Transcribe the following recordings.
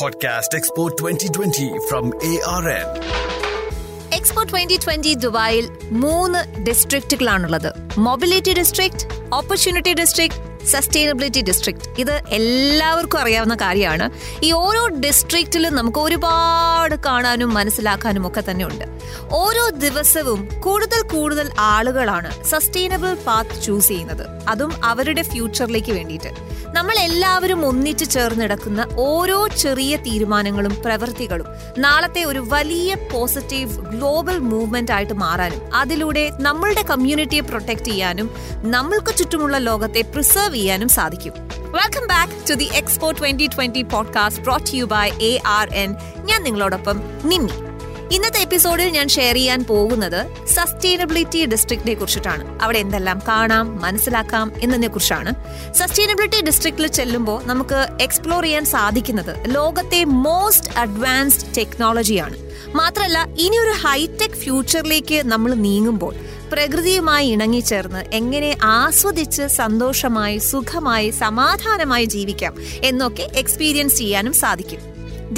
Podcast Expo 2020 from ARN. Expo twenty twenty ദുബായിൽ മൂന്ന് ഡിസ്ട്രിക്റ്റുകളാണുള്ളത് mobility district opportunity district sustainability district ഇത് എല്ലാവർക്കും അറിയാവുന്ന കാര്യമാണ്. ഈ ഓരോ ഡിസ്ട്രിക്റ്റിലും നമുക്ക് ഒരുപാട് കാണാനും മനസ്സിലാക്കാനും ഒക്കെ തന്നെ ഉണ്ട് ഓരോ ദിവസവും കൂടുതൽ കൂടുതൽ ആളുകളാണ് സസ്റ്റൈനബിൾ പാത്ത് ചൂസ് ചെയ്യുന്നത്. അതും അവരുടെ ഫ്യൂച്ചറിലേക്ക് വേണ്ടിയിട്ട്. നമ്മൾ എല്ലാവരും ഒന്നിച്ചു ചേർന്നിടക്കുന്ന ഓരോ ചെറിയ തീരുമാനങ്ങളും പ്രവൃത്തികളും നാളത്തെ ഒരു വലിയ പോസിറ്റീവ് ഗ്ലോബൽ മൂവ്മെന്റ് ആയിട്ട് മാറാനും അതിലൂടെ നമ്മളുടെ കമ്മ്യൂണിറ്റിയെ പ്രൊട്ടക്ട് ചെയ്യാനും നമ്മൾക്ക് ചുറ്റുമുള്ള ലോകത്തെ പ്രിസർവ് ചെയ്യാനും സാധിക്കും. Welcome back to the expo twenty twenty podcast brought you by A R N ഞാൻ നിങ്ങളോടൊപ്പം നിമ്മി. ഇന്നത്തെ എപ്പിസോഡിൽ ഞാൻ ഷെയർ ചെയ്യാൻ പോകുന്നത് സസ്റ്റൈനബിലിറ്റി ഡിസ്ട്രിക്റ്റിനെ കുറിച്ചിട്ടാണ്. അവിടെ എന്തെല്ലാം കാണാം മനസ്സിലാക്കാം എന്നതിനെ കുറിച്ചാണ്. സസ്റ്റൈനബിലിറ്റി ഡിസ്ട്രിക്റ്റിൽ ചെല്ലുമ്പോൾ നമുക്ക് എക്സ്പ്ലോർ ചെയ്യാൻ സാധിക്കുന്നത് ലോകത്തെ മോസ്റ്റ് അഡ്വാൻസ്ഡ് ടെക്നോളജിയാണ് മാത്രമല്ല ഇനി ഒരു ഹൈടെക് ഫ്യൂച്ചറിലേക്ക് നമ്മൾ നീങ്ങുമ്പോൾ പ്രകൃതിയുമായി ഇണങ്ങിച്ചേർന്ന് എങ്ങനെ ആസ്വദിച്ച് സന്തോഷമായി സുഖമായി സമാധാനമായി ജീവിക്കാം എന്നൊക്കെ എക്സ്പീരിയൻസ് ചെയ്യാനും സാധിക്കും.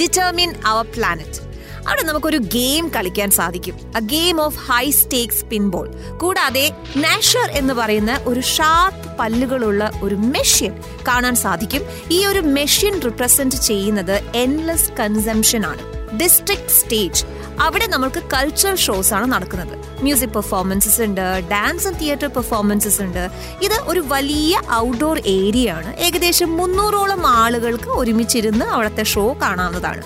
ഡിറ്റർമിൻ അവർ പ്ലാനറ്റ് അവിടെ നമുക്കൊരു ഗെയിം കളിക്കാൻ സാധിക്കും. A game of high stakes pinball കൂടാതെ നാഷർ എന്ന് പറയുന്ന ഒരു ഷാർപ്പ് പല്ലുകളുള്ള ഒരു മെഷീൻ കാണാൻ സാധിക്കും. ഈ ഒരു മെഷീൻ റിപ്രസെന്റ് ചെയ്യുന്നത് എൻലെസ് കൺസംഷൻ ആണ്. ഡിസ്ട്രിക്ട് സ്റ്റേജ് അവിടെ നമ്മൾക്ക് കൾച്ചറൽ ഷോസ് ആണ് നടക്കുന്നത്. മ്യൂസിക് പെർഫോമൻസസ് ഉണ്ട് ഡാൻസ് ആൻഡ് തിയേറ്റർ പെർഫോമൻസസ് ഉണ്ട്. ഇത് ഒരു വലിയ ഔട്ട്ഡോർ ഏരിയ ആണ്. ഏകദേശം മുന്നൂറോളം ആളുകൾക്ക് ഒരുമിച്ചിരുന്ന് അവിടുത്തെ ഷോ കാണാവുന്നതാണ്.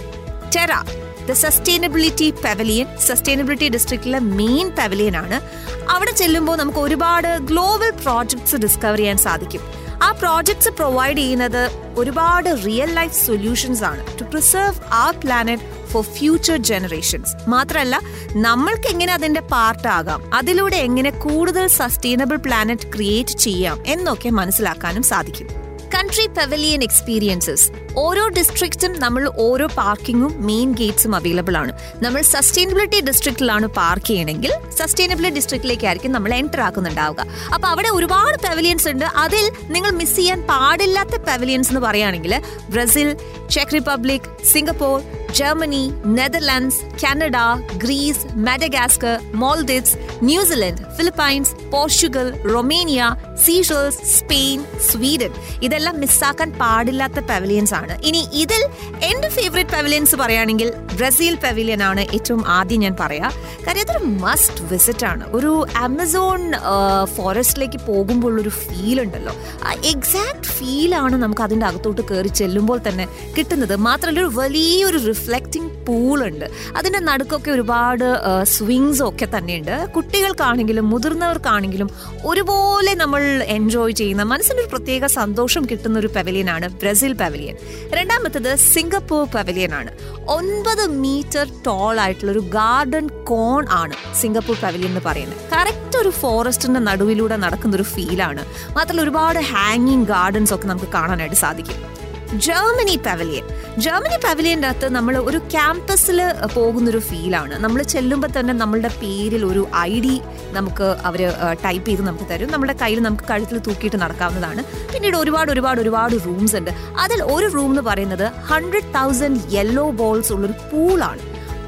Terra the sustainability pavilion sustainability ഡിസ്ട്രിക്റ്റിലെ main pavilion ആണ്. അവിടെ ചെല്ലുമ്പോൾ നമുക്ക് ഒരുപാട് ഗ്ലോബൽ പ്രോജക്ട്സ് ഡിസ്കവർ ചെയ്യാൻ സാധിക്കും. ആ പ്രോജക്ട്സ് പ്രൊവൈഡ് ചെയ്യുന്നത് ഒരുപാട് റിയൽ ലൈഫ് സൊല്യൂഷൻസ് ആണ് ടു പ്രിസർവ് ആ പ്ലാനറ്റ് ഫോർ ഫ്യൂച്ചർ ജനറേഷൻസ് മാത്രമല്ല നമ്മൾക്ക് എങ്ങനെ അതിന്റെ പാർട്ടാകാം അതിലൂടെ എങ്ങനെ കൂടുതൽ സസ്റ്റൈനബിൾ പ്ലാനറ്റ് ക്രിയേറ്റ് ചെയ്യാം എന്നൊക്കെ മനസ്സിലാക്കാനും സാധിക്കും. കൺട്രി പെവലിയൻ എക്സ്പീരിയൻസസ് ഓരോ ഡിസ്ട്രിക്റ്റും നമ്മൾ ഓരോ പാർക്കിങ്ങും മെയിൻ ഗേറ്റ്സും അവൈലബിൾ ആണ്. നമ്മൾ സസ്റ്റൈനബിലിറ്റി ഡിസ്ട്രിക്റ്റിലാണ് പാർക്ക് ചെയ്യണമെങ്കിൽ സസ്റ്റൈനബിലിറ്റി ഡിസ്ട്രിക്റ്റിലേക്കായിരിക്കും നമ്മൾ എന്റർ ആക്കുന്നുണ്ടാവുക. അപ്പൊ അവിടെ ഒരുപാട് പെവലിയൻസ് ഉണ്ട്. അതിൽ നിങ്ങൾ മിസ് ചെയ്യാൻ പാടില്ലാത്ത പെവലിയൻസ് എന്ന് പറയുകയാണെങ്കിൽ Brazil check Republic Singapore Germany Netherlands Canada Greece Madagascar Maldives New Zealand Philippines Portugal Romania Seychelles Spain Sweden ഇതെല്ലാം മിസ്സാക്കാൻ പാടില്ലാത്ത പവലിയൻസ് ആണ്. ഇനി ഇതിൽ എന്റെ ഫേവറേറ്റ് പവലിയൻസ് പറയുകയാണെങ്കിൽ ബ്രസീൽ പവലിയൻ ആണ് ഏറ്റവും ആദ്യം ഞാൻ പറയാ. കാര്യം അതൊരു മസ്റ്റ് വിസിറ്റ് ആണ്. ഒരു ആമസോൺ ഫോറസ്റ്റിലേക്ക് പോകുമ്പോൾ ഒരു ഫീൽ ഉണ്ടല്ലോ. ആ എക്സാക്ട് ഫീലാണ് നമുക്ക് അതിന്റെ അകത്തോട്ട് കയറി ചെല്ലുമ്പോൾ തന്നെ കിട്ടുന്നത്. മാത്രമല്ല ഒരു വലിയൊരു റിഫ്ലക്റ്റിംഗ് പൂൾ ഉണ്ട്. അതിന്റെ നടുക്കൊക്കെ ഒരുപാട് സ്വിങ്സും ഒക്കെ തന്നെയുണ്ട്. കുട്ടികൾക്കാണെങ്കിലും മുതിർന്നവർക്കാണെങ്കിലും ഒരുപോലെ നമ്മൾ എൻജോയ് ചെയ്യുന്ന മനസ്സിനൊരു പ്രത്യേക സന്തോഷം കിട്ടുന്ന ഒരു പവലിയനാണ് ബ്രസീൽ പവലിയൻ രണ്ടാമത്തത് സിംഗപ്പൂർ പവലിയനാണ് ഒൻപത് മീറ്റർ ടോൾ ആയിട്ടുള്ള ഒരു ഗാർഡൻ കോൺ ആണ് സിംഗപ്പൂർ പവലിയൻ എന്ന് പറയുന്നത്. കറക്റ്റ് ഒരു ഫോറസ്റ്റിന്റെ നടുവിലൂടെ നടക്കുന്ന ഒരു ഫീലാണ് മാത്രമല്ല ഒരുപാട് ഹാങ്ങിങ് ഗാർഡൻസ് ഒക്കെ നമുക്ക് കാണാനായിട്ട് സാധിക്കും. ജർമ്മനി പവലിയൻ ജർമ്മനി പവലിയന്റെ അകത്ത് നമ്മൾ ഒരു ക്യാമ്പസിൽ പോകുന്നൊരു ഫീലാണ് നമ്മൾ ചെല്ലുമ്പോൾ തന്നെ നമ്മളുടെ പേരിൽ ഒരു ഐ ഡി നമുക്ക് അവർ ടൈപ്പ് ചെയ്ത് നമുക്ക് തരും. നമ്മുടെ കയ്യിൽ നമുക്ക് കഴുത്തിൽ തൂക്കിയിട്ട് നടക്കാവുന്നതാണ്. പിന്നീട് ഒരുപാട് ഒരുപാട് ഒരുപാട് റൂംസ് ഉണ്ട്. അതിൽ ഒരു റൂം എന്ന് പറയുന്നത് ഹൺഡ്രഡ് തൗസൻഡ് യെല്ലോ ബോൾസ് ഉള്ളൊരു പൂളാണ്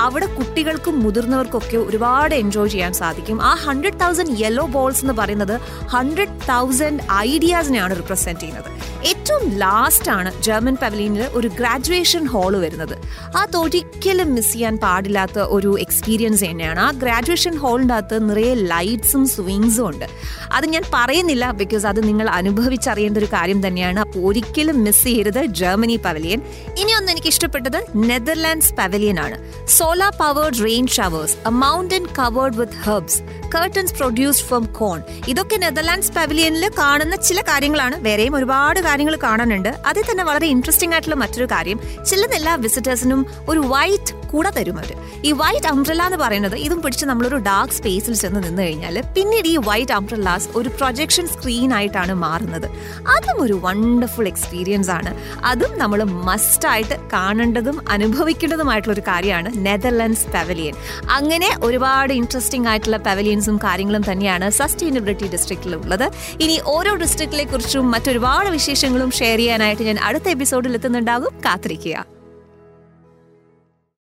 അവിടെ കുട്ടികൾക്കും മുതിർന്നവർക്കൊക്കെ ഒരുപാട് എൻജോയ് ചെയ്യാൻ സാധിക്കും. ആ ഹൺഡ്രഡ് തൗസൻഡ് യെല്ലോ ബോൾസ് എന്ന് പറയുന്നത് ഹൺഡ്രഡ് തൗസൻഡ് ഐഡിയാസിനെയാണ് റിപ്രസെന്റ് ചെയ്യുന്നത്. ഏറ്റവും ലാസ്റ്റ് ആണ് ജർമ്മൻ പവലിയനിൽ ഒരു ഗ്രാജുവേഷൻ ഹാൾ വരുന്നത്. അത് ഒരിക്കലും മിസ് ചെയ്യാൻ പാടില്ലാത്ത ഒരു എക്സ്പീരിയൻസ് തന്നെയാണ്. ആ ഗ്രാജുവേഷൻ ഹാളിന്റെ അകത്ത് നിറയെ ലൈറ്റ്സും സ്വിങ്സും ഉണ്ട്. അത് ഞാൻ പറയുന്നില്ല ബിക്കോസ് അത് നിങ്ങൾ അനുഭവിച്ചറിയേണ്ട ഒരു കാര്യം തന്നെയാണ്. അപ്പോൾ ഒരിക്കലും മിസ് ചെയ്യരുത് ജർമ്മനി പവലിയൻ ഇനിയൊന്നും എനിക്ക് ഇഷ്ടപ്പെട്ടത് നെതർലാൻഡ്സ് പവലിയൻ ആണ് solar powered rain showers, a mountain covered with herbs, curtains produced from corn. ഇതൊക്കെ നെതർലാൻഡ്സ് പവലിയനിൽ കാണുന്ന ചില കാര്യങ്ങളാണ് വേറെയും ഒരുപാട് കാര്യങ്ങൾ കാണാനുണ്ട് അതിൽ തന്നെ വളരെ ഇൻട്രസ്റ്റിംഗ് ആയിട്ടുള്ള മറ്റൊരു കാര്യം ചില എല്ലാ വിസിറ്റേഴ്സിനും ഒരു വൈറ്റ് കൂടെ തരും അവർ ഈ വൈറ്റ് അംബ്രല്ല എന്ന് പറയുന്നത് ഇതും പിടിച്ച് നമ്മളൊരു ഡാർക്ക് സ്പേസിൽ ചെന്ന് നിന്ന് കഴിഞ്ഞാൽ പിന്നീട് ഈ വൈറ്റ് അംബ്രല്ലാസ് ഒരു പ്രൊജക്ഷൻ സ്ക്രീൻ ആയിട്ടാണ് മാറുന്നത്. അതും ഒരു വണ്ടർഫുൾ എക്സ്പീരിയൻസ് ആണ്. അതും നമ്മൾ മസ്റ്റായിട്ട് കാണേണ്ടതും അനുഭവിക്കേണ്ടതുമായിട്ടുള്ള ഒരു കാര്യമാണ് നെതർലൻഡ്സ് പവലിയൻ അങ്ങനെ ഒരുപാട് ഇൻട്രസ്റ്റിംഗ് ആയിട്ടുള്ള പവലിയൻസും കാര്യങ്ങളും തന്നെയാണ് സസ്റ്റൈനബിലിറ്റി ഡിസ്ട്രിക്റ്റിൽ ഉള്ളത് ഇനി ഓരോ ഡിസ്ട്രിക്റ്റിലെ കുറിച്ചും മറ്റൊരുപാട് വിശേഷങ്ങളും ഷെയർ ചെയ്യാനായിട്ട് ഞാൻ അടുത്ത എപ്പിസോഡിൽ എത്തുന്നുണ്ടാകും. കാത്തിരിക്കുക.